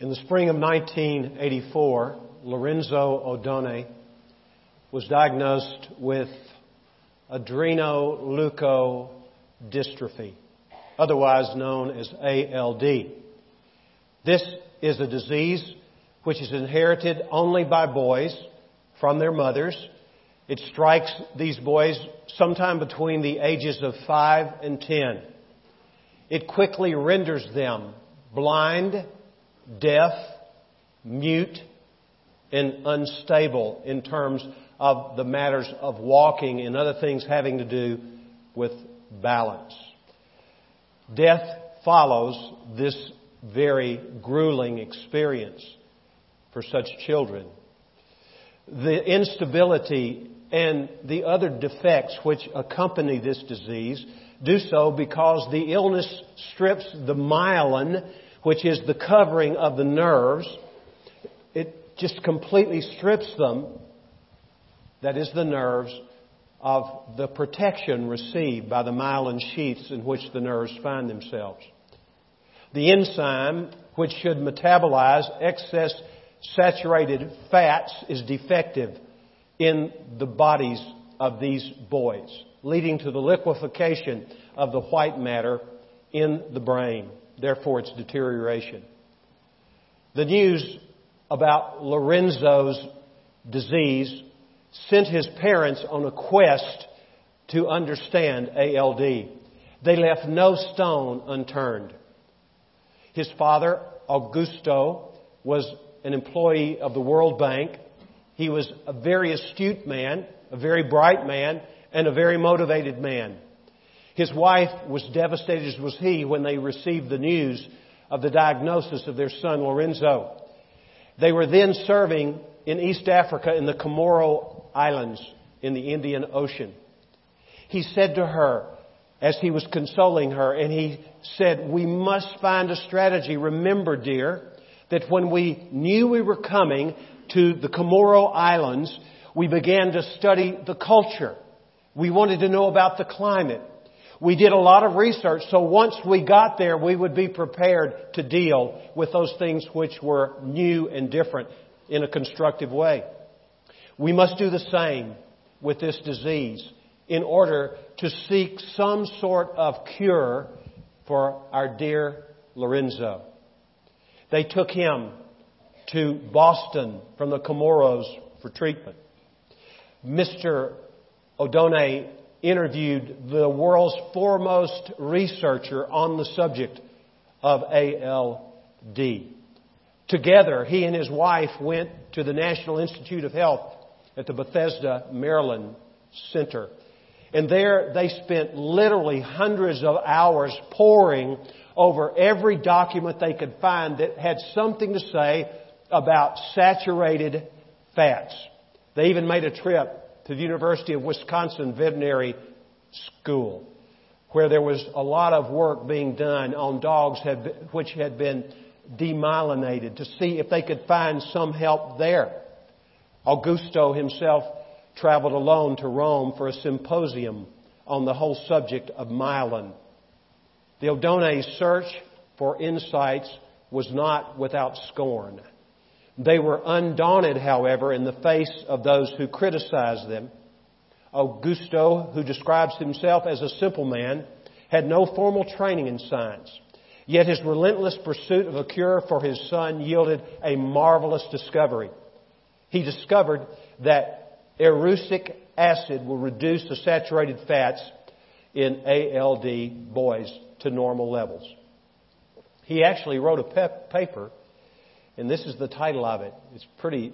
In the spring of 1984, Lorenzo Odone was diagnosed with adrenoleukodystrophy, otherwise known as ALD. This is a disease which is inherited only by boys from their mothers. It strikes these boys sometime between the ages of 5 and 10. It quickly renders them blind, deaf, mute, and unstable in terms of the matters of walking and other things having to do with balance. Death follows this very grueling experience for such children. The instability and the other defects which accompany this disease do so because the illness strips the myelin, which is the covering of the nerves. It just completely strips them, that is the nerves, of the protection received by the myelin sheaths in which the nerves find themselves. The enzyme, which should metabolize excess saturated fats, is defective in the bodies of these boys, leading to the liquefaction of the white matter in the brain, therefore its deterioration. The news about Lorenzo's disease sent his parents on a quest to understand ALD. They left no stone unturned. His father, Augusto, was an employee of the World Bank. He was a very astute man, a very bright man, and a very motivated man. His wife was devastated as was he when they received the news of the diagnosis of their son Lorenzo. They were then serving in East Africa in the Comoro Islands in the Indian Ocean. He said to her, as he was consoling her, and he said, We must find a strategy. Remember, dear, that when we knew we were coming to the Comoro Islands, we began to study the culture. We wanted to know about the climate. We did a lot of research, so once we got there, we would be prepared to deal with those things which were new and different in a constructive way. We must do the same with this disease in order to seek some sort of cure for our dear Lorenzo. They took him to Boston from the Comoros for treatment. Mr. Odone interviewed the world's foremost researcher on the subject of ALD. Together, he and his wife went to the National Institute of Health at the Bethesda, Maryland Center. And there they spent literally hundreds of hours poring over every document they could find that had something to say about saturated fats. They even made a trip to the University of Wisconsin Veterinary School, where there was a lot of work being done on dogs had, which had been demyelinated to see if they could find some help there. Augusto himself traveled alone to Rome for a symposium on the whole subject of myelin. The Odone search for insights was not without scorn. They were undaunted, however, in the face of those who criticized them. Augusto, who describes himself as a simple man, had no formal training in science. Yet his relentless pursuit of a cure for his son yielded a marvelous discovery. He discovered that erucic acid will reduce the saturated fats in ALD boys to normal levels. He actually wrote a paper and this is the title of it. It's pretty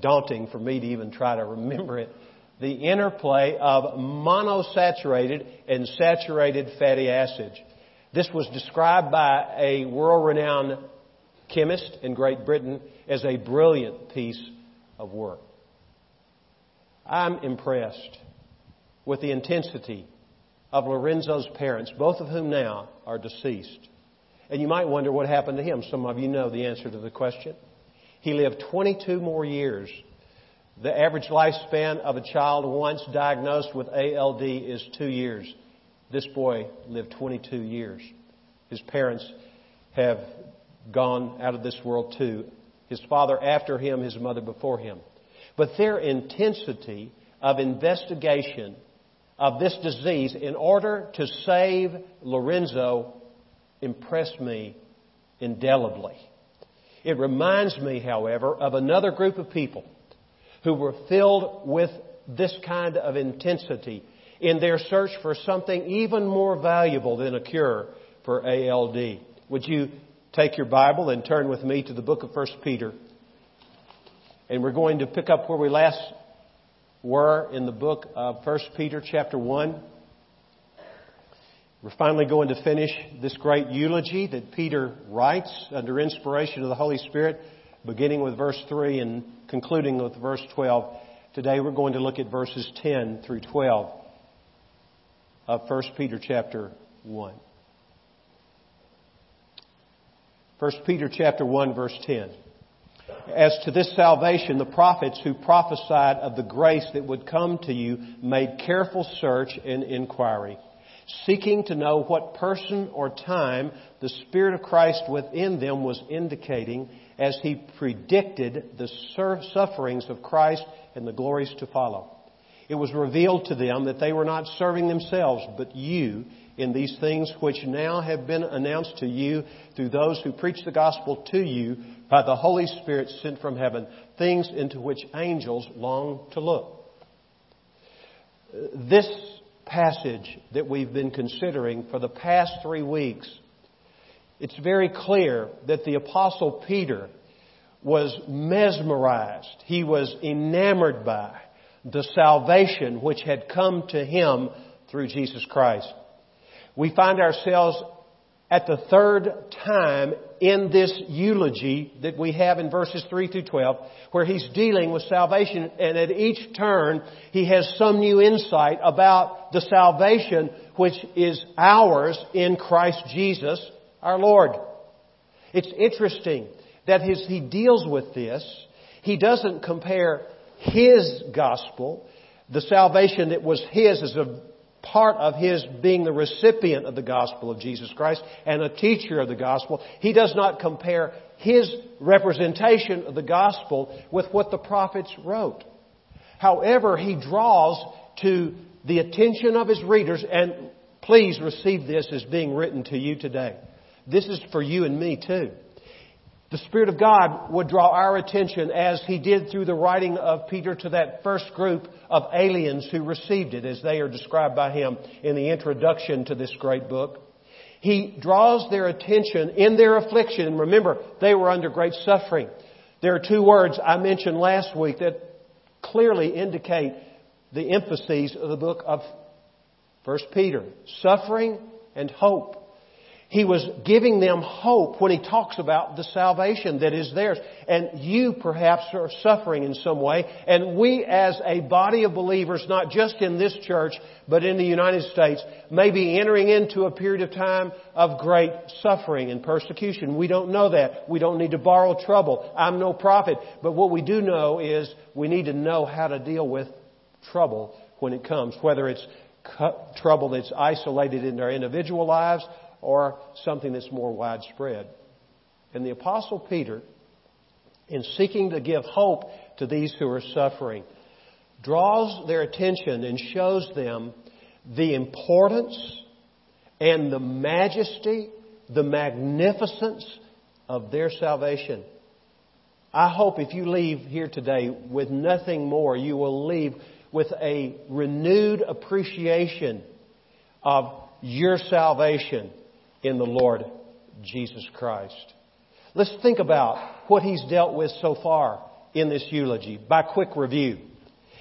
daunting for me to even try to remember it. The interplay of monosaturated and saturated fatty acids. This was described by a world renowned chemist in Great Britain as a brilliant piece of work. I'm impressed with the intensity of Lorenzo's parents, both of whom now are deceased. And you might wonder what happened to him. Some of you know the answer to the question. He lived 22 more years. The average lifespan of a child once diagnosed with ALD is two years. This boy lived 22 years. His parents have gone out of this world too. His father after him, his mother before him. But their intensity of investigation of this disease in order to save Lorenzo impressed me indelibly. It reminds me, however, of another group of people who were filled with this kind of intensity in their search for something even more valuable than a cure for ALD. Would you take your Bible and turn with me to the book of 1 Peter? And we're going to pick up where we last were in the book of 1 Peter chapter 1. We're finally going to finish this great eulogy that Peter writes under inspiration of the Holy Spirit, beginning with verse 3 and concluding with verse 12. Today we're going to look at verses 10 through 12 of 1 Peter chapter 1. 1 Peter chapter 1 verse 10. As to this salvation, the prophets who prophesied of the grace that would come to you made careful search and inquiry, seeking to know what person or time the Spirit of Christ within them was indicating as he predicted the sufferings of Christ and the glories to follow. It was revealed to them that they were not serving themselves, but you in these things which now have been announced to you through those who preach the gospel to you by the Holy Spirit sent from heaven, things into which angels long to look. This passage that we've been considering for the past three weeks, it's very clear that the Apostle Peter was mesmerized. He was enamored by the salvation which had come to him through Jesus Christ. We find ourselves at the third time in this eulogy that we have in verses 3 through 12, where he's dealing with salvation, and at each turn he has some new insight about the salvation which is ours in Christ Jesus our Lord. It's interesting that he deals with this, he doesn't compare his gospel, the salvation that was his as a part of his being the recipient of the gospel of Jesus Christ and a teacher of the gospel. He does not compare his representation of the gospel with what the prophets wrote. However, he draws to the attention of his readers, and please receive this as being written to you today. This is for you and me too the Spirit of God would draw our attention as He did through the writing of Peter to that first group of aliens who received it as they are described by Him in the introduction to this great book. He draws their attention in their affliction. Remember, they were under great suffering. There are two words I mentioned last week that clearly indicate the emphases of the book of 1 Peter. Suffering and hope. He was giving them hope when he talks about the salvation that is theirs. And you perhaps are suffering in some way. And we as a body of believers, not just in this church, but in the United States, may be entering into a period of time of great suffering and persecution. We don't know that. We don't need to borrow trouble. I'm no prophet. But what we do know is we need to know how to deal with trouble when it comes, whether it's trouble that's isolated in our individual lives or something that's more widespread. And the Apostle Peter, in seeking to give hope to these who are suffering, draws their attention and shows them the importance and the majesty, the magnificence of their salvation. I hope if you leave here today with nothing more, you will leave with a renewed appreciation of your salvation in the Lord Jesus Christ. Let's think about what he's dealt with so far in this eulogy by quick review.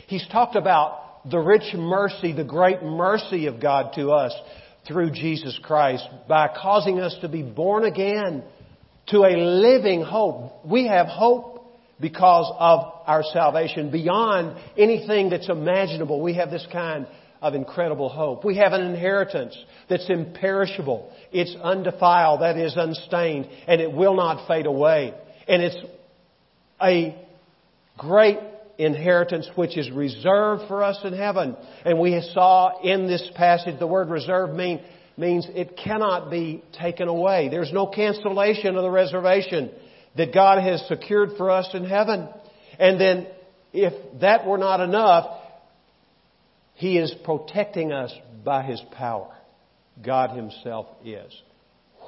He's talked about the rich mercy, the great mercy of God to us through Jesus Christ by causing us to be born again to a living hope. We have hope because of our salvation beyond anything that's imaginable. We have this kind of incredible hope. We have an inheritance that's imperishable. It's undefiled, that is unstained, and it will not fade away. And it's a great inheritance which is reserved for us in heaven. And we saw in this passage the word reserved mean means it cannot be taken away. There's no cancellation of the reservation that God has secured for us in heaven. And then, if that were not enough, He is protecting us by His power. God Himself is.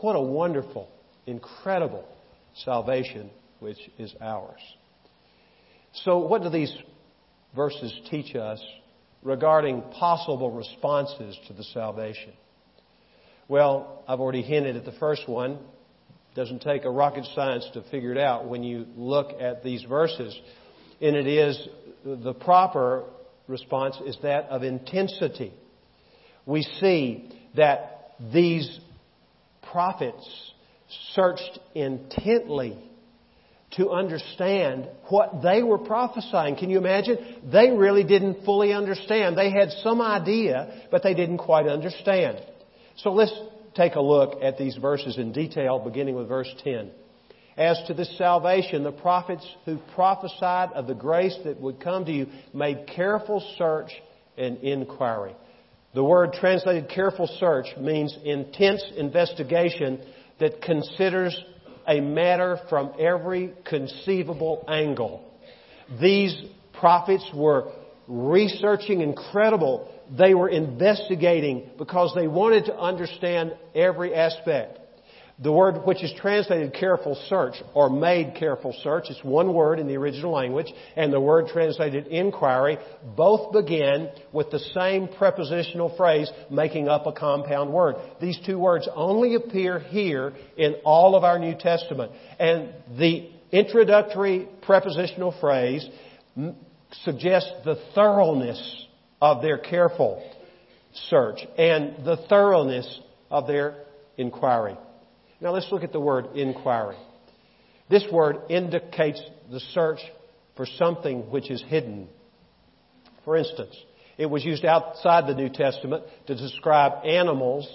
What a wonderful, incredible salvation which is ours. So, what do these verses teach us regarding possible responses to the salvation? Well, I've already hinted at the first one. It doesn't take a rocket science to figure it out when you look at these verses. And it is the proper response is that of intensity. We see that these prophets searched intently to understand what they were prophesying. Can you imagine? They really didn't fully understand. They had some idea, but they didn't quite understand. So let's take a look at these verses in detail, beginning with verse 10. As to this salvation, the prophets who prophesied of the grace that would come to you made careful search and inquiry. The word translated careful search means intense investigation that considers a matter from every conceivable angle. These prophets were researching incredible. They were investigating because they wanted to understand every aspect. The word which is translated careful search or made careful search, it's one word in the original language, and the word translated inquiry both begin with the same prepositional phrase making up a compound word. These two words only appear here in all of our New Testament. And the introductory prepositional phrase suggests the thoroughness of their careful search and the thoroughness of their inquiry. Now let's look at the word inquiry. This word indicates the search for something which is hidden. For instance, it was used outside the New Testament to describe animals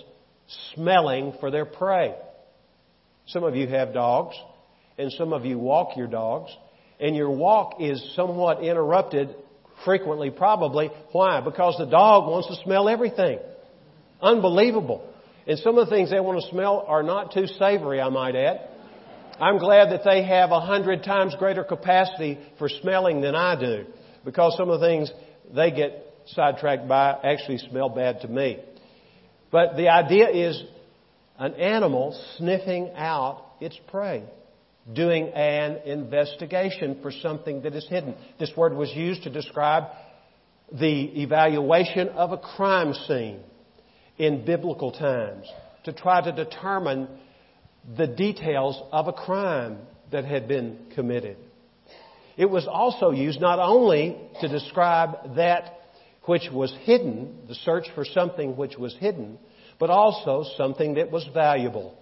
smelling for their prey. Some of you have dogs, and some of you walk your dogs, and your walk is somewhat interrupted, frequently probably. Why? Because the dog wants to smell everything. Unbelievable. And some of the things they want to smell are not too savory, I might add. I'm glad that they have a hundred times greater capacity for smelling than I do, because some of the things they get sidetracked by actually smell bad to me. But the idea is an animal sniffing out its prey, doing an investigation for something that is hidden. This word was used to describe the evaluation of a crime scene in biblical times to try to determine the details of a crime that had been committed. It was also used not only to describe that which was hidden, the search for something which was hidden, but also something that was valuable.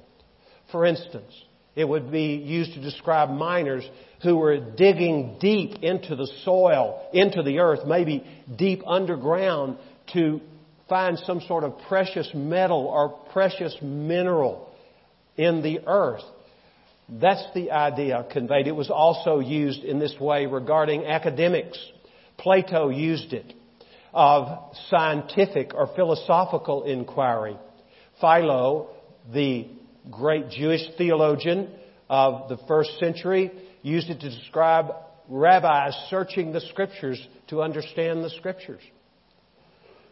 For instance, it would be used to describe miners who were digging deep into the soil, into the earth, maybe deep underground to find some sort of precious metal or precious mineral in the earth. That's the idea conveyed. It was also used in this way regarding academics. Plato used it of scientific or philosophical inquiry. Philo, the great Jewish theologian of the first century, used it to describe rabbis searching the scriptures to understand the scriptures.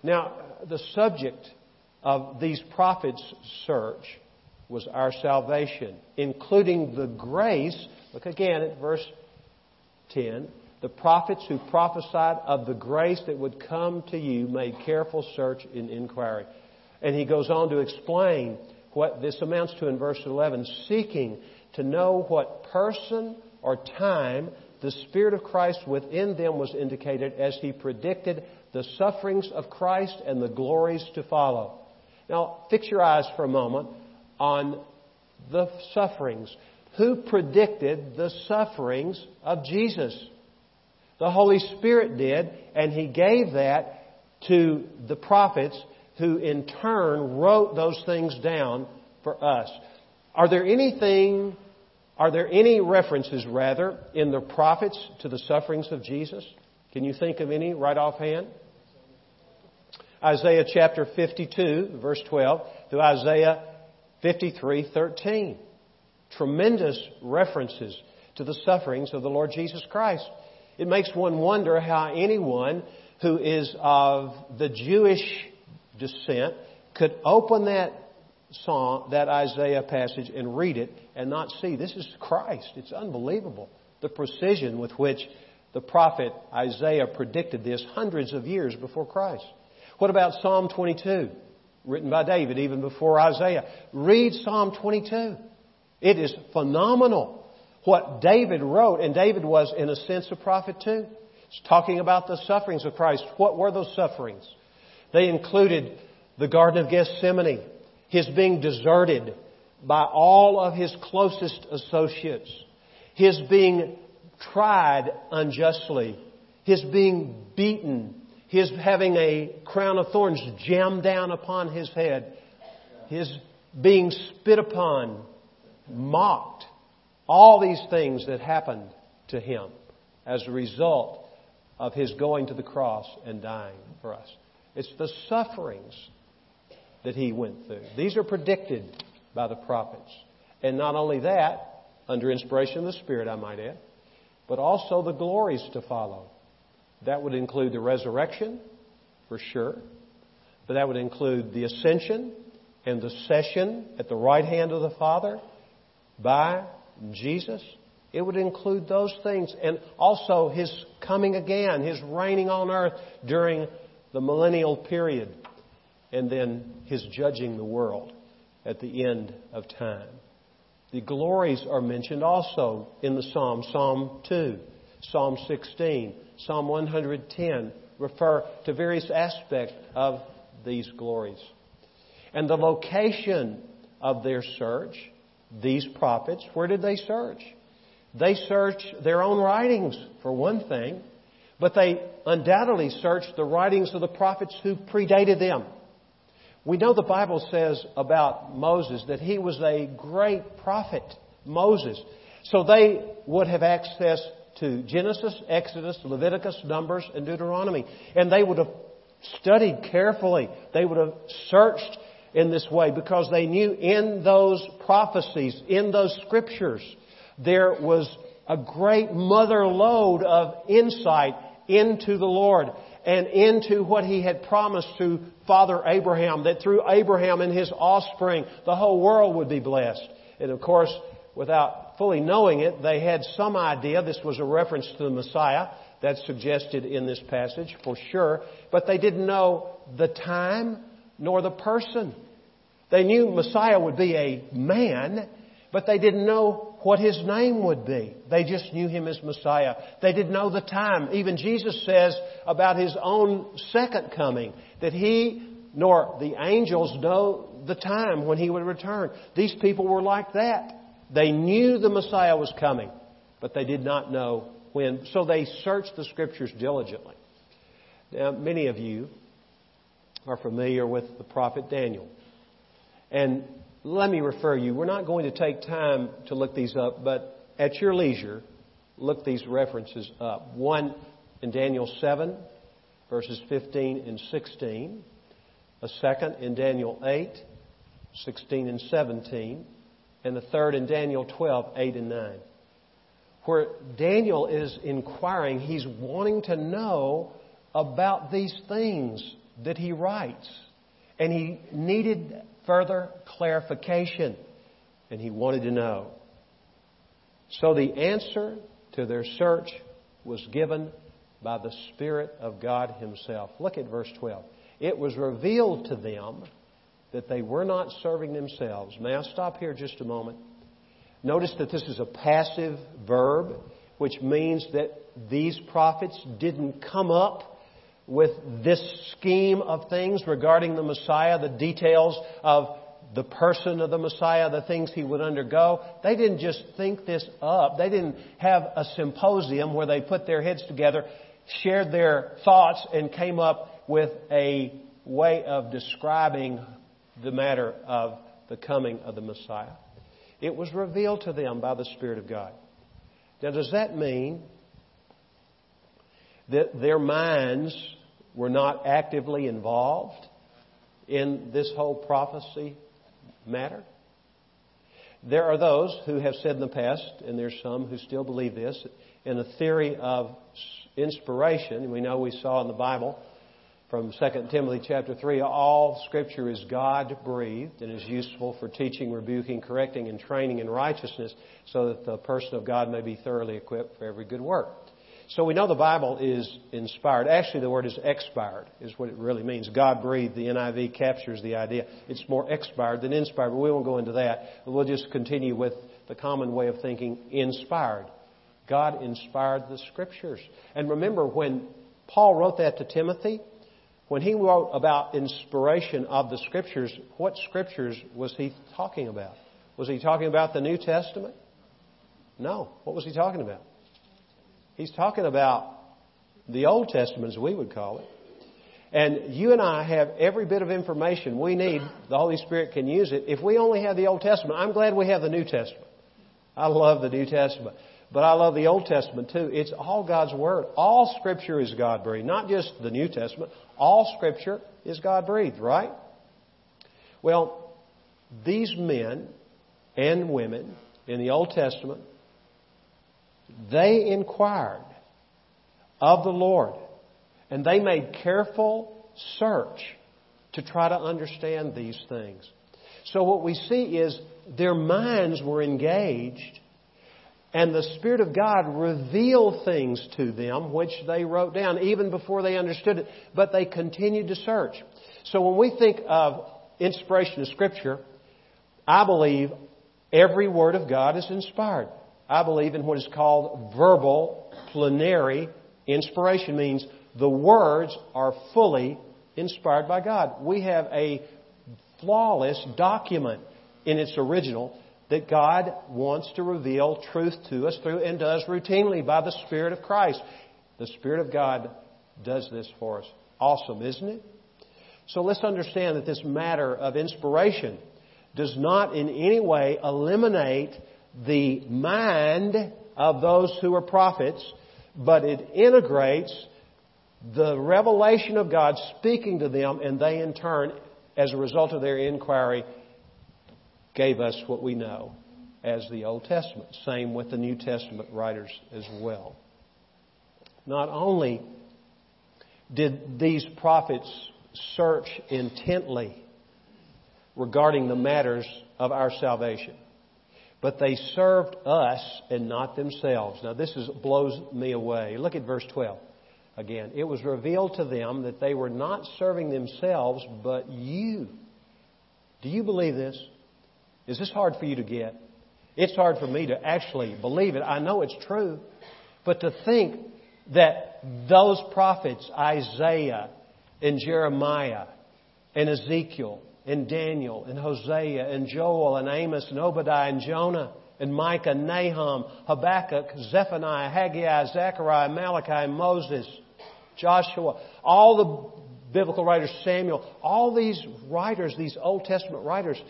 Now, the subject of these prophets' search was our salvation, including the grace. Look again at verse 10. The prophets who prophesied of the grace that would come to you made careful search and inquiry. And he goes on to explain what this amounts to in verse 11 seeking to know what person or time the Spirit of Christ within them was indicated as he predicted the sufferings of Christ and the glories to follow. Now, fix your eyes for a moment on the sufferings. Who predicted the sufferings of Jesus? The Holy Spirit did, and He gave that to the prophets who in turn wrote those things down for us. Are there anything, are there any references rather in the prophets to the sufferings of Jesus? Can you think of any right offhand? Isaiah chapter 52, verse 12, to Isaiah 53, 13. Tremendous references to the sufferings of the Lord Jesus Christ. It makes one wonder how anyone who is of the Jewish descent could open that song, that Isaiah passage and read it and not see this is Christ. It's unbelievable. The precision with which the prophet Isaiah predicted this hundreds of years before Christ. What about Psalm 22? Written by David even before Isaiah. Read Psalm 22. It is phenomenal what David wrote, and David was in a sense a prophet too. It's talking about the sufferings of Christ. What were those sufferings? They included the Garden of Gethsemane, his being deserted by all of his closest associates, his being tried unjustly, his being beaten, his having a crown of thorns jammed down upon his head, his being spit upon, mocked, all these things that happened to him as a result of his going to the cross and dying for us. It's the sufferings that he went through. These are predicted by the prophets. And not only that, under inspiration of the Spirit, I might add, but also the glories to follow. That would include the resurrection, for sure, but that would include the ascension and the session at the right hand of the Father by Jesus. It would include those things and also His coming again, His reigning on earth during the millennial period, and then His judging the world at the end of time. The glories are mentioned also in the Psalm. Psalm 2, Psalm 16, Psalm 110 refer to various aspects of these glories. And the location of their search, these prophets, where did they search? They searched their own writings, for one thing, but they undoubtedly searched the writings of the prophets who predated them. We know the Bible says about Moses that he was a great prophet, Moses. So they would have access to Genesis, Exodus, Leviticus, Numbers, and Deuteronomy. And they would have studied carefully. They would have searched in this way because they knew in those prophecies, in those scriptures, there was a great mother lode of insight into the Lord and into what he had promised to Father Abraham, that through Abraham and his offspring, the whole world would be blessed. And of course, without fully knowing it, they had some idea this was a reference to the Messiah. That's suggested in this passage for sure. But they didn't know the time nor the person. They knew Messiah would be a man, but they didn't know what his name would be. They just knew him as Messiah. They didn't know the time. Even Jesus says about his own second coming that he nor the angels know the time when he would return. These people were like that. They knew the Messiah was coming, but they did not know when. So they searched the scriptures diligently. Now, many of you are familiar with the prophet Daniel. And let me refer you. We're not going to take time to look these up, but at your leisure, look these references up. One in Daniel 7, verses 15 and 16. A second in Daniel 8, 16 and 17 and the third in Daniel 12, 8 and 9. Where Daniel is inquiring, he's wanting to know about these things that he writes. And he needed further clarification, and he wanted to know. So the answer to their search was given by the Spirit of God Himself. Look at verse 12. It was revealed to them that they were not serving themselves. May I stop here just a moment? Notice that this is a passive verb, which means that these prophets didn't come up with this scheme of things regarding the Messiah, the details of the person of the Messiah, the things he would undergo. They didn't just think this up. They didn't have a symposium where they put their heads together, shared their thoughts, and came up with a way of describing the matter of the coming of the Messiah. It was revealed to them by the Spirit of God. Now, does that mean that their minds were not actively involved in this whole prophecy matter? There are those who have said in the past, and there's some who still believe this, in a theory of inspiration. We know we saw in the Bible from 2 Timothy chapter 3, all scripture is God breathed and is useful for teaching, rebuking, correcting, and training in righteousness so that the person of God may be thoroughly equipped for every good work. So we know the Bible is inspired. Actually, the word is expired, is what it really means. God breathed. The NIV captures the idea. It's more expired than inspired, but we won't go into that. We'll just continue with the common way of thinking inspired. God inspired the Scriptures. And remember, when Paul wrote that to Timothy, when he wrote about inspiration of the Scriptures, what Scriptures was he talking about? Was he talking about the New Testament? No. What was he talking about? He's talking about the Old Testament, as we would call it. And you and I have every bit of information we need. The Holy Spirit can use it. If we only have the Old Testament, I'm glad we have the New Testament. I love the New Testament. But I love the Old Testament too. It's all God's Word. All Scripture is God breathed. Not just the New Testament. All Scripture is God breathed, right? Well, these men and women in the Old Testament they inquired of the Lord and they made careful search to try to understand these things. So what we see is their minds were engaged and the Spirit of God revealed things to them which they wrote down even before they understood it, but they continued to search. So when we think of inspiration of Scripture, I believe every word of God is inspired. I believe in what is called verbal plenary inspiration means the words are fully inspired by God. We have a flawless document in its original that God wants to reveal truth to us through and does routinely by the Spirit of Christ. The Spirit of God does this for us. Awesome, isn't it? So let's understand that this matter of inspiration does not in any way eliminate the mind of those who are prophets, but it integrates the revelation of God speaking to them, and they in turn, as a result of their inquiry, gave us what we know as the Old Testament. Same with the New Testament writers as well. Not only did these prophets search intently regarding the matters of our salvation, but they served us and not themselves. Now this is, blows me away. Look at verse 12 again. It was revealed to them that they were not serving themselves, but you. Do you believe this? Is this hard for you to get? It's hard for me to actually believe it. I know it's true. But to think that those prophets, Isaiah and Jeremiah and Ezekiel and Daniel and Hosea and Joel and Amos and Obadiah and Jonah and Micah, Nahum, Habakkuk, Zephaniah, Haggai, Zechariah, Malachi, Moses, Joshua, all the biblical writers, Samuel, all these writers, these Old Testament writers,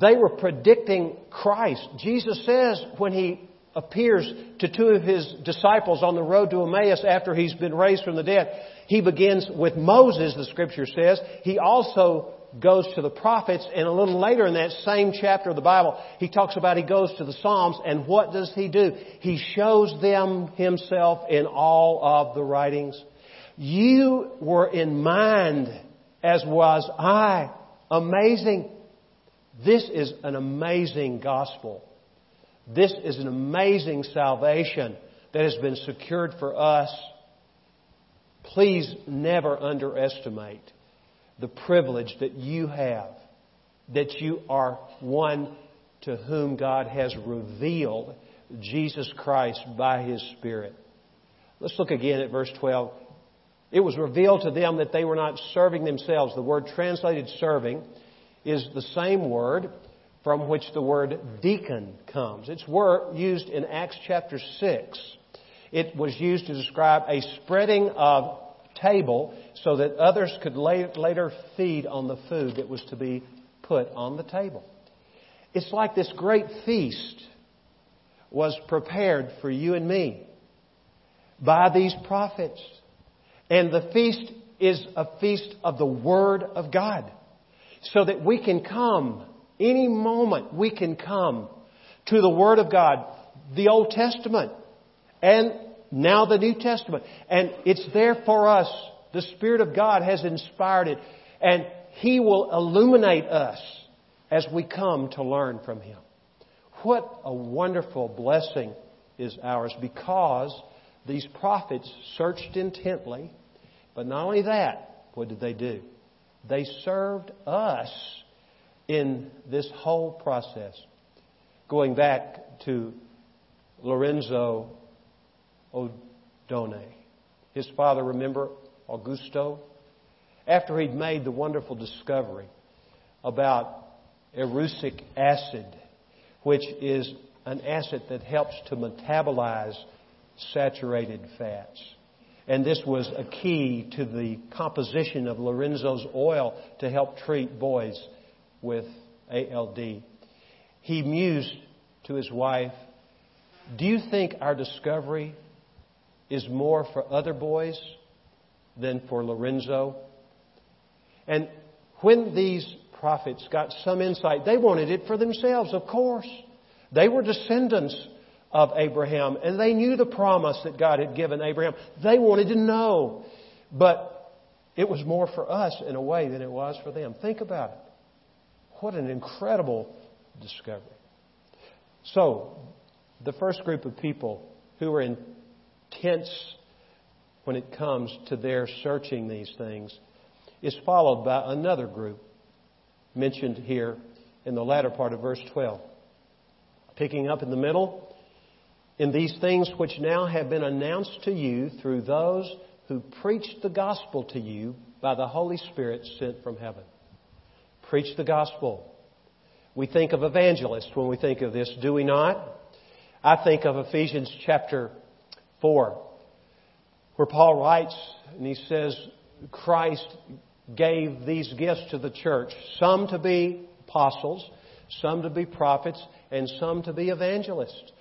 they were predicting Christ. Jesus says when he appears to two of his disciples on the road to Emmaus after he's been raised from the dead, he begins with Moses, the scripture says. He also goes to the prophets, and a little later in that same chapter of the Bible, he talks about he goes to the Psalms, and what does he do? He shows them himself in all of the writings. You were in mind, as was I. Amazing. This is an amazing gospel. This is an amazing salvation that has been secured for us. Please never underestimate the privilege that you have, that you are one to whom God has revealed Jesus Christ by His Spirit. Let's look again at verse 12. It was revealed to them that they were not serving themselves. The word translated serving is the same word from which the word deacon comes. It's word used in Acts chapter 6. It was used to describe a spreading of table so that others could later feed on the food that was to be put on the table. It's like this great feast was prepared for you and me by these prophets. And the feast is a feast of the Word of God. So that we can come, any moment we can come to the Word of God, the Old Testament, and now the New Testament. And it's there for us. The Spirit of God has inspired it. And He will illuminate us as we come to learn from Him. What a wonderful blessing is ours because these prophets searched intently. But not only that, what did they do? They served us in this whole process. Going back to Lorenzo Odone. His father, remember, Augusto? After he'd made the wonderful discovery about erucic acid, which is an acid that helps to metabolize saturated fats. And this was a key to the composition of Lorenzo's oil to help treat boys with ALD. He mused to his wife, Do you think our discovery is more for other boys than for Lorenzo? And when these prophets got some insight, they wanted it for themselves, of course. They were descendants of Abraham and they knew the promise that God had given Abraham. They wanted to know. But it was more for us in a way than it was for them. Think about it. What an incredible discovery. So, the first group of people who were intense when it comes to their searching these things is followed by another group mentioned here in the latter part of verse 12. Picking up in the middle, in these things which now have been announced to you through those who preached the gospel to you by the Holy Spirit sent from heaven. Preach the gospel. We think of evangelists when we think of this, do we not? I think of Ephesians chapter 4, where Paul writes and he says, Christ gave these gifts to the church, some to be apostles, some to be prophets, and some to be evangelists.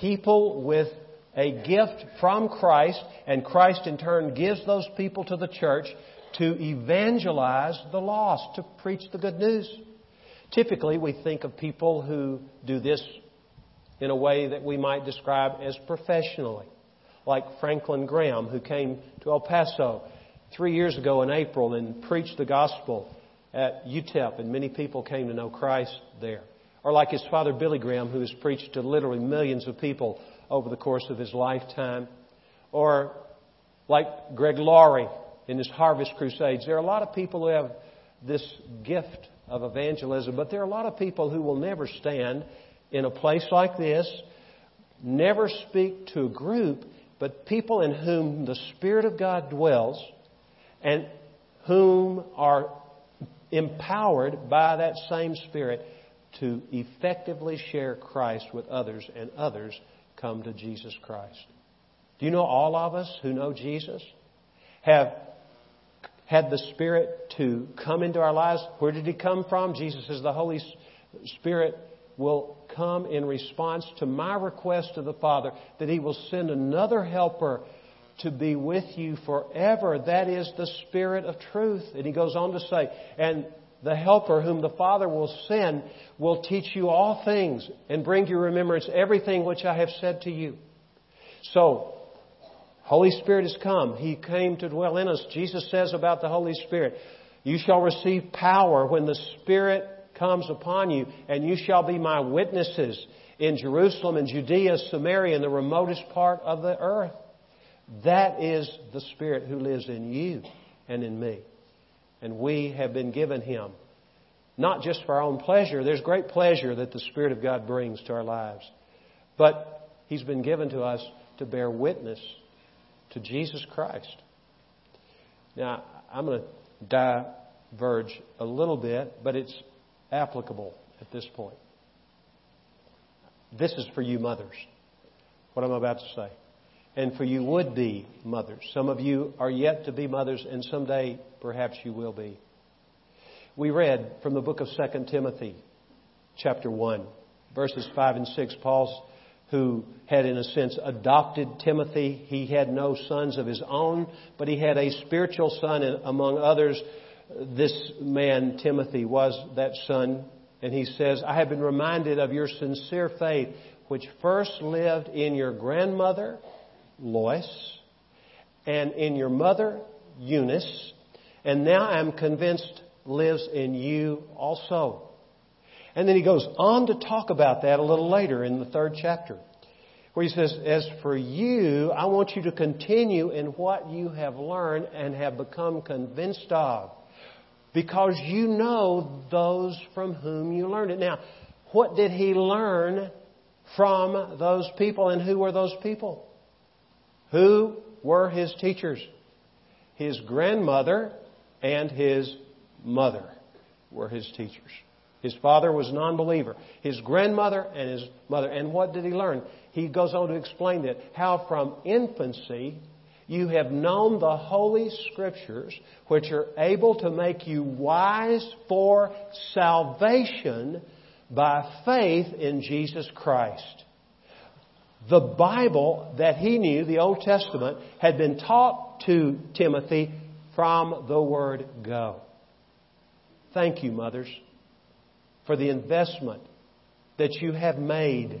People with a gift from Christ, and Christ in turn gives those people to the church to evangelize the lost, to preach the good news. Typically, we think of people who do this in a way that we might describe as professionally, like Franklin Graham, who came to El Paso three years ago in April and preached the gospel at UTEP, and many people came to know Christ there. Or like his father Billy Graham, who has preached to literally millions of people over the course of his lifetime. Or like Greg Laurie in his Harvest Crusades. There are a lot of people who have this gift of evangelism, but there are a lot of people who will never stand in a place like this, never speak to a group, but people in whom the Spirit of God dwells and whom are empowered by that same Spirit to effectively share Christ with others, and others come to Jesus Christ. Do you know all of us who know Jesus have had the Spirit to come into our lives? Where did He come from? Jesus is the Holy Spirit will come in response to my request to the Father that He will send another helper to be with you forever. That is the Spirit of truth. And he goes on to say, and the Helper whom the Father will send will teach you all things and bring to your remembrance everything which I have said to you. So, Holy Spirit has come. He came to dwell in us. Jesus says about the Holy Spirit, You shall receive power when the Spirit comes upon you, and you shall be my witnesses in Jerusalem and Judea, Samaria, and the remotest part of the earth. That is the Spirit who lives in you and in me. And we have been given Him. Not just for our own pleasure. There's great pleasure that the Spirit of God brings to our lives. But He's been given to us to bear witness to Jesus Christ. Now, I'm going to diverge a little bit, but it's applicable at this point. This is for you mothers, what I'm about to say. And for you would be mothers. Some of you are yet to be mothers, and someday perhaps you will be. We read from the book of 2 Timothy, chapter 1, verses 5 and 6. Paul who had, in a sense, adopted Timothy. He had no sons of his own, but he had a spiritual son, among others, this man, Timothy, was that son. And he says, I have been reminded of your sincere faith, which first lived in your grandmother, Lois, and in your mother, Eunice, and now I'm convinced lives in you also. And then he goes on to talk about that a little later in the third chapter, where he says, As for you, I want you to continue in what you have learned and have become convinced of, because you know those from whom you learned it. Now, what did he learn from those people, and who were those people? Who were his teachers? His grandmother and his mother were his teachers. His father was a non-believer. His grandmother and his mother. And what did he learn? He goes on to explain that how from infancy you have known the Holy Scriptures, which are able to make you wise for salvation by faith in Jesus Christ. The Bible that he knew, the Old Testament, had been taught to Timothy from the word go. Thank you, mothers, for the investment that you have made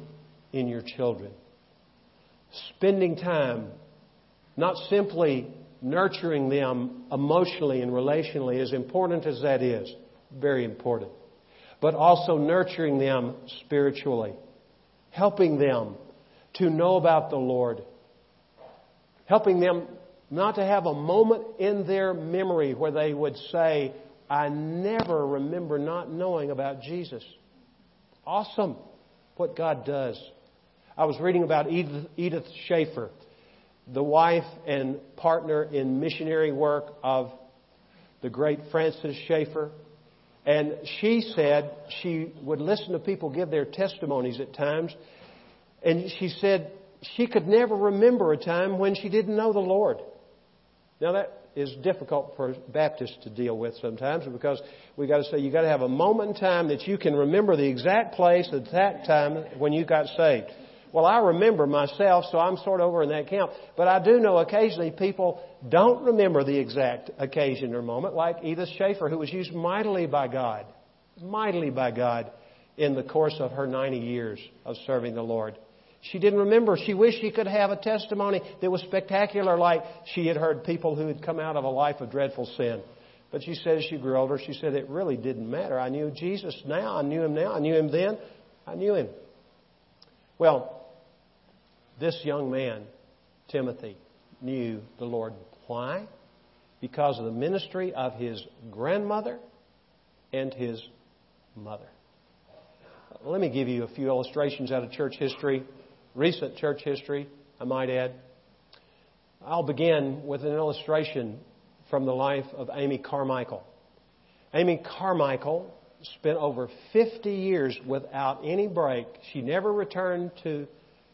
in your children. Spending time not simply nurturing them emotionally and relationally, as important as that is, very important, but also nurturing them spiritually, helping them to know about the Lord, helping them not to have a moment in their memory where they would say, I never remember not knowing about Jesus. Awesome what God does. I was reading about Edith, Edith Schaeffer, the wife and partner in missionary work of the great Francis Schaeffer. And she said she would listen to people give their testimonies at times. And she said she could never remember a time when she didn't know the Lord. Now that is difficult for Baptists to deal with sometimes because we got to say you got to have a moment in time that you can remember the exact place at that time when you got saved. Well, I remember myself, so I'm sort of over in that camp. But I do know occasionally people don't remember the exact occasion or moment, like Edith Schaeffer, who was used mightily by God, mightily by God in the course of her 90 years of serving the Lord. She didn't remember. She wished she could have a testimony that was spectacular, like she had heard people who had come out of a life of dreadful sin. But she said as she grew older, she said it really didn't matter. I knew Jesus now. I knew him now. I knew him then. I knew him. Well, this young man, Timothy, knew the Lord. Why? Because of the ministry of his grandmother and his mother. Let me give you a few illustrations out of church history recent church history, I might add. I'll begin with an illustration from the life of Amy Carmichael. Amy Carmichael spent over 50 years without any break. She never returned to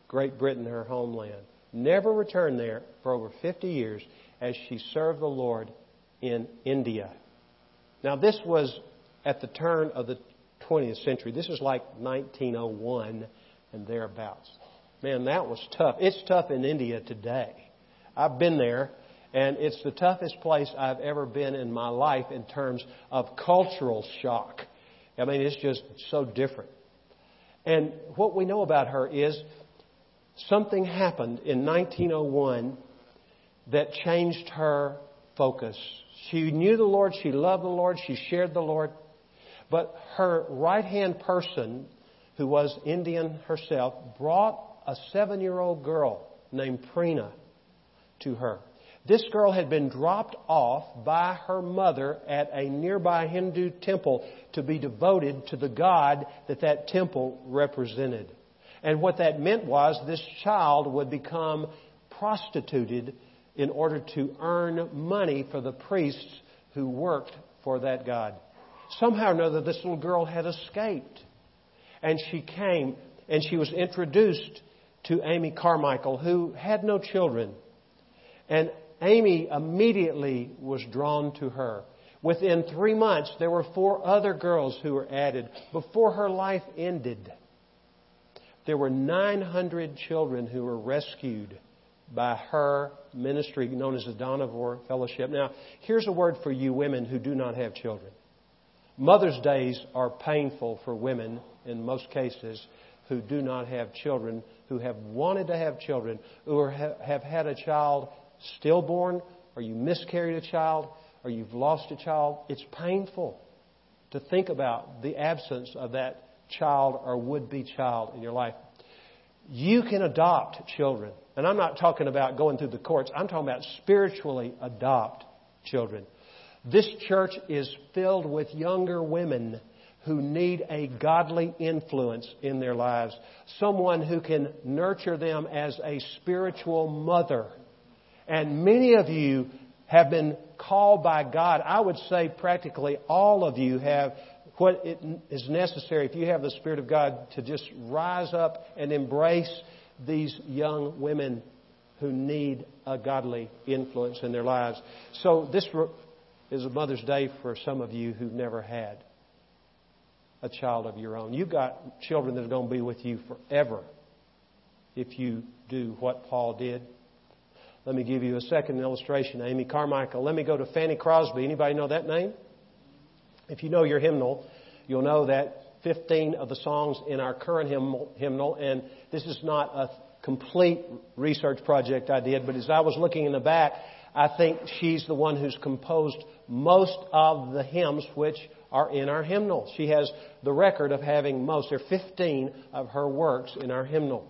Great Britain, her homeland. Never returned there for over 50 years as she served the Lord in India. Now, this was at the turn of the 20th century. This is like 1901 and thereabouts. Man, that was tough. It's tough in India today. I've been there, and it's the toughest place I've ever been in my life in terms of cultural shock. I mean, it's just so different. And what we know about her is something happened in 1901 that changed her focus. She knew the Lord, she loved the Lord, she shared the Lord, but her right hand person, who was Indian herself, brought a seven year old girl named Preena to her. This girl had been dropped off by her mother at a nearby Hindu temple to be devoted to the God that that temple represented. And what that meant was this child would become prostituted in order to earn money for the priests who worked for that God. Somehow or another, this little girl had escaped. And she came and she was introduced to Amy Carmichael, who had no children. And Amy immediately was drawn to her. Within three months, there were four other girls who were added before her life ended. There were 900 children who were rescued by her ministry known as the Dohnavur Fellowship. Now, here's a word for you women who do not have children. Mother's Days are painful for women in most cases who do not have children, who have wanted to have children, or have had a child stillborn, or you miscarried a child, or you've lost a child. It's painful to think about the absence of that child or would be child in your life. You can adopt children. And I'm not talking about going through the courts, I'm talking about spiritually adopt children. This church is filled with younger women who need a godly influence in their lives, someone who can nurture them as a spiritual mother. And many of you have been called by God. I would say practically all of you have what is necessary if you have the Spirit of God to just rise up and embrace these young women who need a godly influence in their lives. So this is a Mother's Day for some of you who've never had a child of your own. You've got children that are going to be with you forever if you do what Paul did. Let me give you a second illustration. Amy Carmichael. Let me go to Fanny Crosby. Anybody know that name? If you know your hymnal, you'll know that 15 of the songs in our current hymnal, and this is not a complete research project I did, but as I was looking in the back, I think she's the one who's composed most of the hymns which are in our hymnal. She has the record of having most. There are 15 of her works in our hymnal.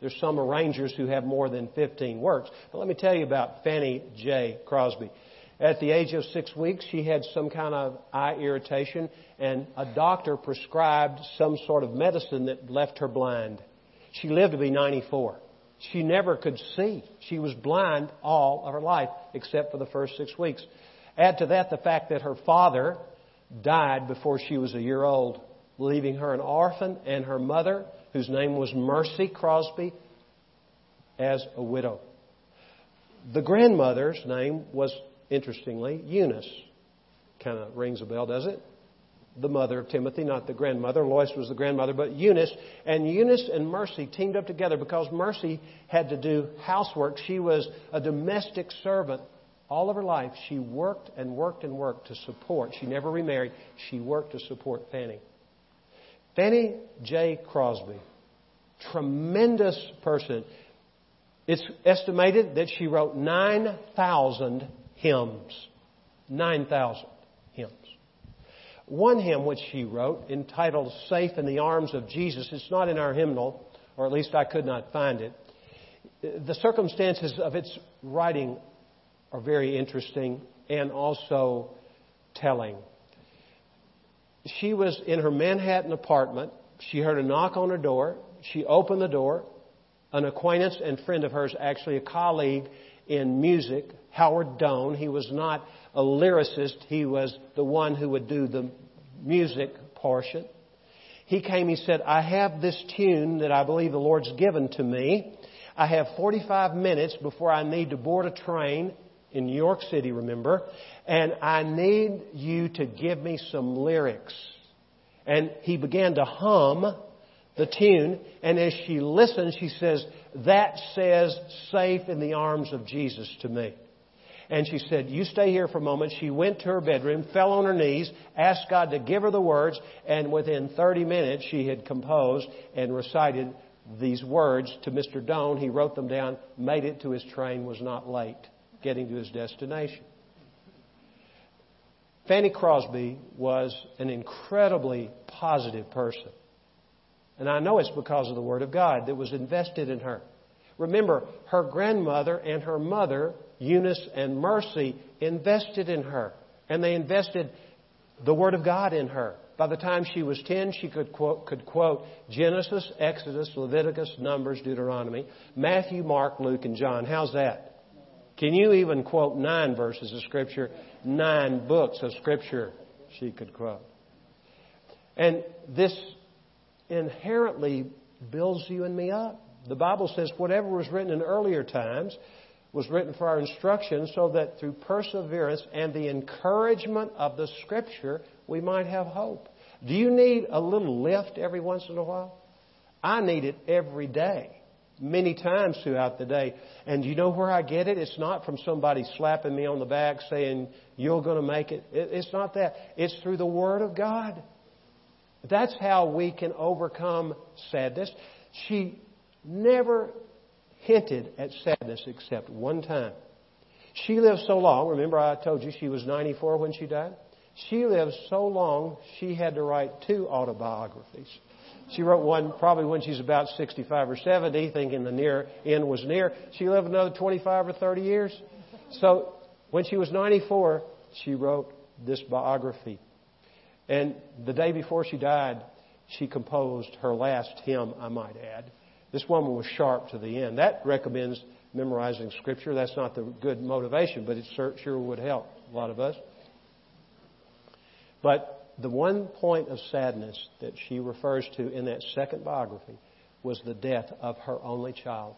There's some arrangers who have more than 15 works. But let me tell you about Fanny J. Crosby. At the age of six weeks, she had some kind of eye irritation, and a doctor prescribed some sort of medicine that left her blind. She lived to be 94. She never could see. She was blind all of her life, except for the first six weeks. Add to that the fact that her father died before she was a year old, leaving her an orphan, and her mother, whose name was Mercy Crosby, as a widow. The grandmother's name was interestingly, Eunice. Kind of rings a bell, does it? The mother of Timothy, not the grandmother. Lois was the grandmother, but Eunice. And Eunice and Mercy teamed up together because Mercy had to do housework. She was a domestic servant all of her life. She worked and worked and worked to support. She never remarried. She worked to support Fanny. Fanny J. Crosby, tremendous person. It's estimated that she wrote 9,000 hymns. 9,000 hymns. One hymn which she wrote, entitled Safe in the Arms of Jesus, it's not in our hymnal, or at least I could not find it. The circumstances of its writing are very interesting and also telling. She was in her Manhattan apartment. She heard a knock on her door. She opened the door. An acquaintance and friend of hers, actually a colleague in music, Howard Doane. He was not a lyricist, he was the one who would do the music portion. He came, he said, I have this tune that I believe the Lord's given to me. I have 45 minutes before I need to board a train in New York City, remember, and I need you to give me some lyrics. And he began to hum the tune, and as she listened, she says, That says safe in the arms of Jesus to me. And she said, You stay here for a moment. She went to her bedroom, fell on her knees, asked God to give her the words, and within 30 minutes she had composed and recited these words to Mr. Doane. He wrote them down, made it to his train, was not late, getting to his destination. Fanny Crosby was an incredibly positive person. And I know it's because of the Word of God that was invested in her. Remember, her grandmother and her mother Eunice and Mercy invested in her. And they invested the Word of God in her. By the time she was 10, she could quote, could quote Genesis, Exodus, Leviticus, Numbers, Deuteronomy, Matthew, Mark, Luke, and John. How's that? Can you even quote nine verses of Scripture, nine books of Scripture she could quote? And this inherently builds you and me up. The Bible says whatever was written in earlier times was written for our instruction so that through perseverance and the encouragement of the Scripture, we might have hope. Do you need a little lift every once in a while? I need it every day, many times throughout the day. And you know where I get it? It's not from somebody slapping me on the back saying, You're going to make it. It's not that. It's through the Word of God. That's how we can overcome sadness. She never hinted at sadness except one time. She lived so long. Remember, I told you she was 94 when she died? She lived so long, she had to write two autobiographies. She wrote one probably when she's about 65 or 70, thinking the near end was near. She lived another 25 or 30 years. So when she was 94, she wrote this biography. And the day before she died, she composed her last hymn, I might add. This woman was sharp to the end. That recommends memorizing Scripture. That's not the good motivation, but it sure would help a lot of us. But the one point of sadness that she refers to in that second biography was the death of her only child.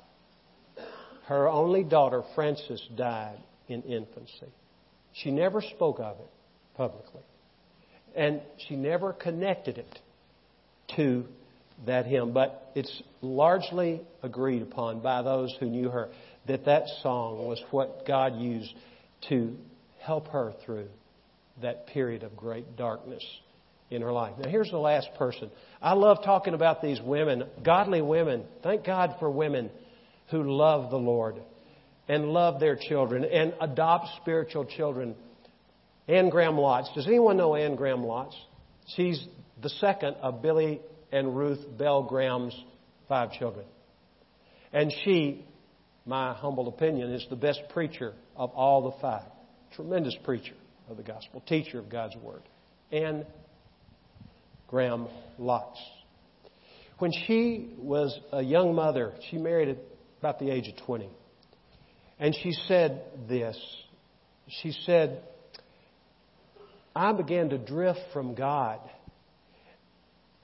Her only daughter, Frances, died in infancy. She never spoke of it publicly. And she never connected it to that hymn. But it's largely agreed upon by those who knew her that that song was what God used to help her through that period of great darkness in her life. Now, here's the last person. I love talking about these women, godly women. Thank God for women who love the Lord and love their children and adopt spiritual children. Anne Graham Lotz. Does anyone know Anne Graham Lotz? She's the second of Billy and Ruth Bell Graham's five children. And she, my humble opinion, is the best preacher of all the five. Tremendous preacher of the gospel, teacher of God's Word, Anne Graham Lotz. When she was a young mother, she married at about the age of 20. And she said this. She said, I began to drift from God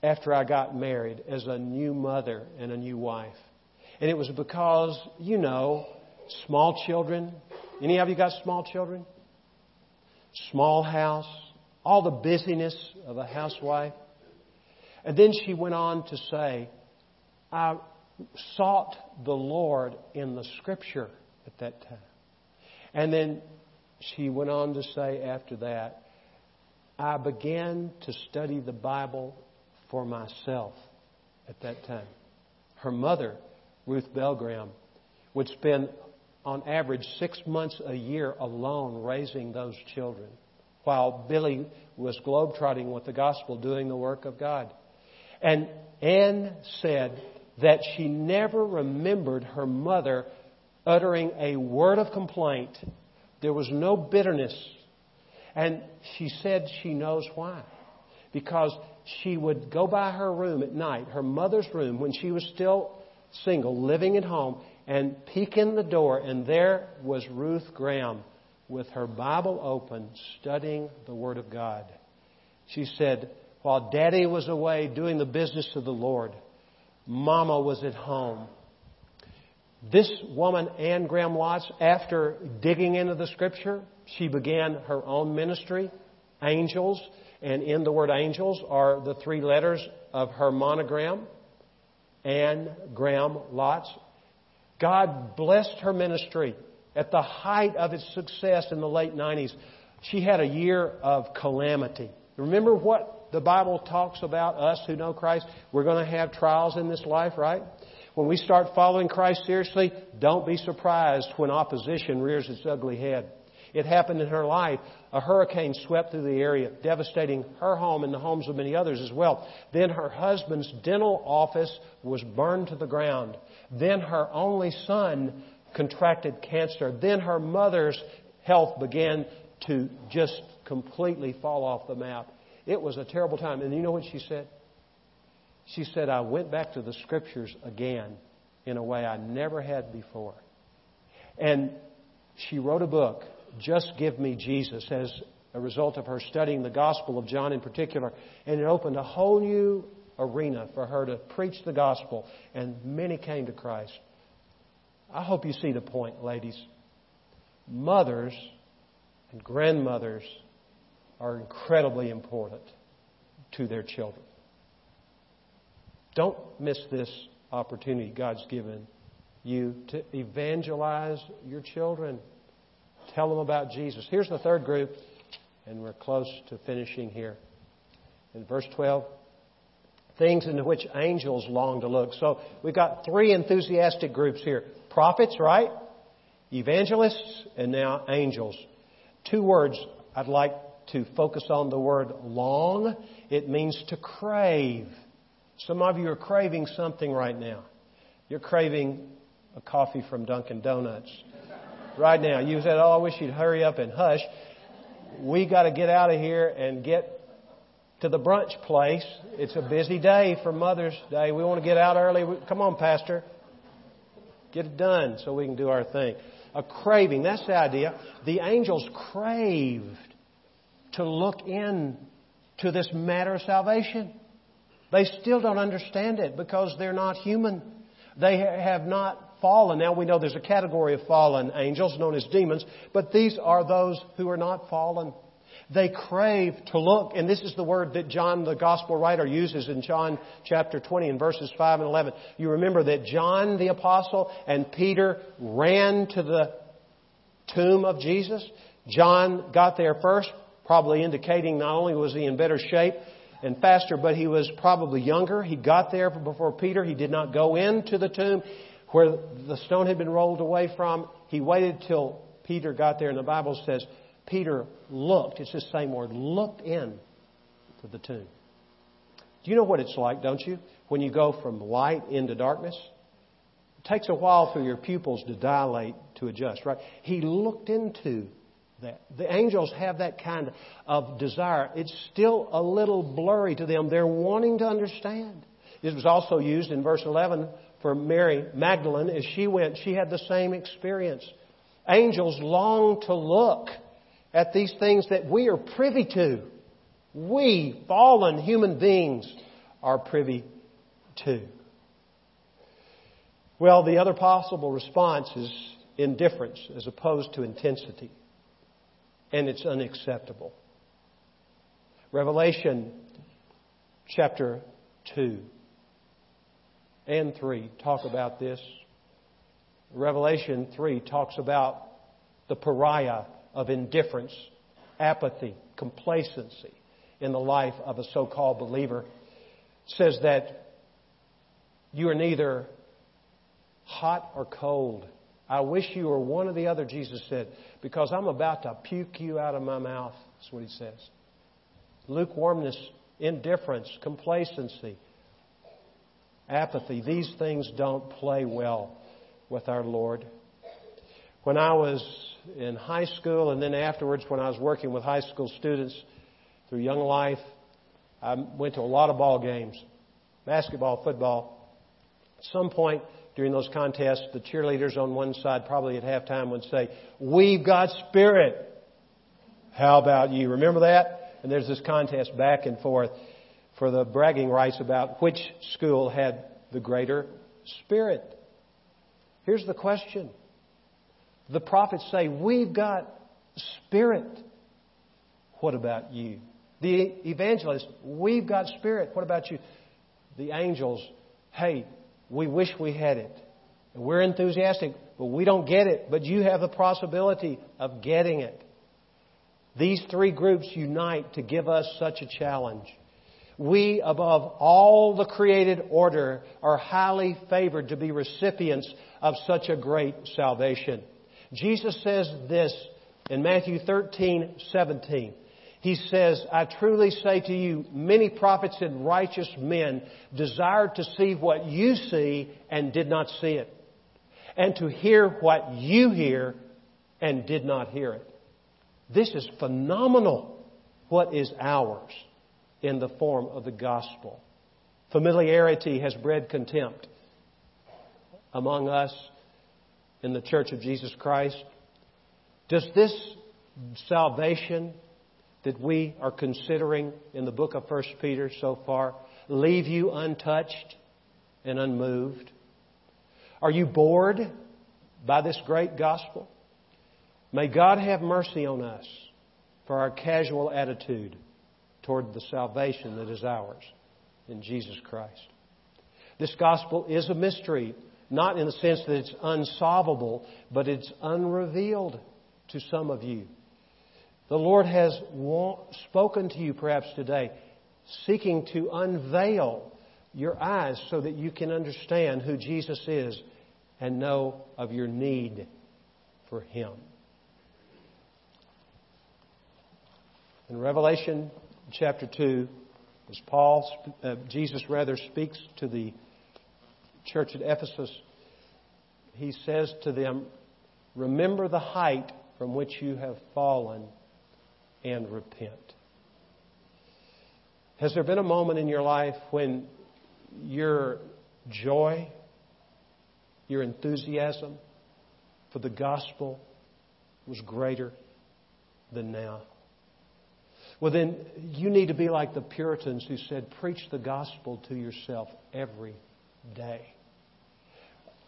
after I got married as a new mother and a new wife. And it was because, you know, small children. Any of you got small children? small house, all the busyness of a housewife. And then she went on to say, I sought the Lord in the Scripture at that time. And then she went on to say after that, I began to study the Bible for myself at that time. Her mother, Ruth Bell Graham, would spend on average six months a year alone raising those children while Billy was globetrotting with the gospel, doing the work of God. And Anne said that she never remembered her mother uttering a word of complaint. There was no bitterness. And she said she knows why. Because she would go by her room at night, her mother's room, when she was still single, living at home, and peek in the door, and there was Ruth Graham with her Bible open, studying the Word of God. She said, while Daddy was away doing the business of the Lord, Mama was at home. This woman, Anne Graham Lotz, after digging into the Scripture, she began her own ministry, Angels, and in the word angels are the three letters of her monogram, Anne Graham Lotz, God blessed her ministry at the height of its success in the late 90s. She had a year of calamity. Remember what the Bible talks about us who know Christ? We're going to have trials in this life, right? When we start following Christ seriously, don't be surprised when opposition rears its ugly head. It happened in her life. A hurricane swept through the area, devastating her home and the homes of many others as well. Then her husband's dental office was burned to the ground. Then her only son contracted cancer. Then her mother's health began to just completely fall off the map. It was a terrible time. And you know what she said? She said, I went back to the scriptures again in a way I never had before. And she wrote a book just Give Me Jesus as a result of her studying the Gospel of John in particular. And it opened a whole new arena for her to preach the gospel, and many came to Christ. I hope you see the point, ladies. Mothers and grandmothers are incredibly important to their children. Don't miss this opportunity God's given you to evangelize your children. Tell them about Jesus. Here's the third group, and we're close to finishing here. In verse 12, things into which angels long to look. So we've got three enthusiastic groups here prophets, right? Evangelists, and now angels. Two words I'd like to focus on the word long. It means to crave. Some of you are craving something right now. You're craving a coffee from Dunkin' Donuts. Right now. You said, Oh, I wish you'd hurry up and hush. We got to get out of here and get to the brunch place. It's a busy day for Mother's Day. We want to get out early. Come on, Pastor. Get it done so we can do our thing. A craving, that's the idea. The angels craved to look in to this matter of salvation. They still don't understand it because they're not human. They have not fallen. Now we know there's a category of fallen angels known as demons, but these are those who are not fallen. They crave to look, and this is the word that John, the gospel writer, uses in John chapter 20 in verses 5 and 11. You remember that John the apostle and Peter ran to the tomb of Jesus. John got there first, probably indicating not only was he in better shape and faster, but he was probably younger. He got there before Peter. He did not go into the tomb where the stone had been rolled away from. He waited till Peter got there, and the Bible says Peter looked. It's the same word, looked in to the tomb. Do you know what it's like, don't you? When you go from light into darkness? It takes a while for your pupils to dilate to adjust, right? He looked into that. The angels have that kind of desire. It's still a little blurry to them. They're wanting to understand. It was also used in verse 11 for Mary Magdalene. As she went, she had the same experience. Angels long to look at these things that we are privy to. We, fallen human beings, are privy to. Well, the other possible response is indifference as opposed to intensity. And it's unacceptable. Revelation chapter 2 and 3 talk about this. Revelation 3 talks about the pariah of indifference, apathy, complacency in the life of a so called believer. It says that you are neither hot or cold. I wish you were one or the other, Jesus said, because I'm about to puke you out of my mouth. That's what he says. Lukewarmness, indifference, complacency, apathy, these things don't play well with our Lord. When I was in high school and then afterwards when I was working with high school students through Young Life, I went to a lot of ball games basketball, football. At some point during those contests, the cheerleaders on one side, probably at halftime, would say, We've got spirit. How about you? Remember that? And there's this contest back and forth for the bragging rights about which school had the greater spirit. Here's the question the prophets say, We've got spirit. What about you? The evangelists, we've got spirit. What about you? The angels, hey, we wish we had it. And we're enthusiastic, but we don't get it. But you have the possibility of getting it. These three groups unite to give us such a challenge. We, above all the created order, are highly favored to be recipients of such a great salvation. Jesus says this in Matthew 13, 17. He says, I truly say to you, many prophets and righteous men desired to see what you see and did not see it, and to hear what you hear and did not hear it. This is phenomenal what is ours in the form of the gospel. Familiarity has bred contempt among us in the Church of Jesus Christ? Does this salvation that we are considering in the book of 1 Peter so far leave you untouched and unmoved? Are you bored by this great gospel? May God have mercy on us for our casual attitude toward the salvation that is ours in Jesus Christ. This gospel is a mystery, not in the sense that it's unsolvable, but it's unrevealed to some of you. The Lord has spoken to you perhaps today, seeking to unveil your eyes so that you can understand who Jesus is and know of your need for Him. In Revelation chapter 2, as Paul, uh, Jesus rather speaks to the church at Ephesus, he says to them, Remember the height from which you have fallen and repent. Has there been a moment in your life when your joy, your enthusiasm for the gospel was greater than now? Well, then you need to be like the Puritans who said, preach the gospel to yourself every day.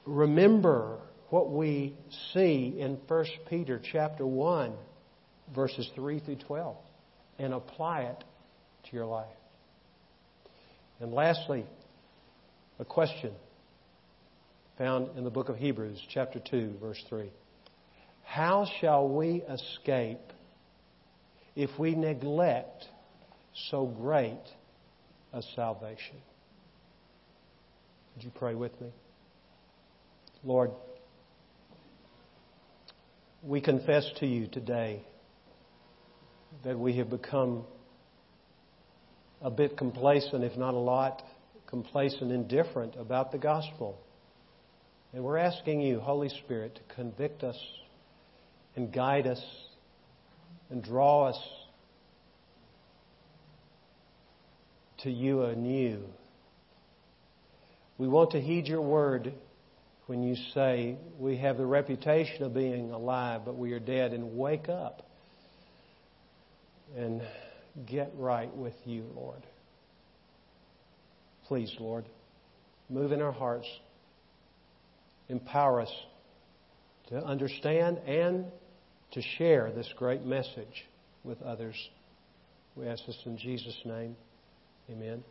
Remember what we see in 1 Peter chapter 1 verses 3 through 12 and apply it to your life. And lastly, a question found in the book of Hebrews, chapter 2, verse 3. How shall we escape if we neglect so great a salvation? Would you pray with me? Lord, we confess to you today that we have become a bit complacent, if not a lot, complacent, indifferent about the gospel. And we're asking you, Holy Spirit, to convict us and guide us and draw us to you anew. We want to heed your word when you say we have the reputation of being alive, but we are dead, and wake up and get right with you, Lord. Please, Lord, move in our hearts. Empower us to understand and to share this great message with others. We ask this in Jesus' name. Amen.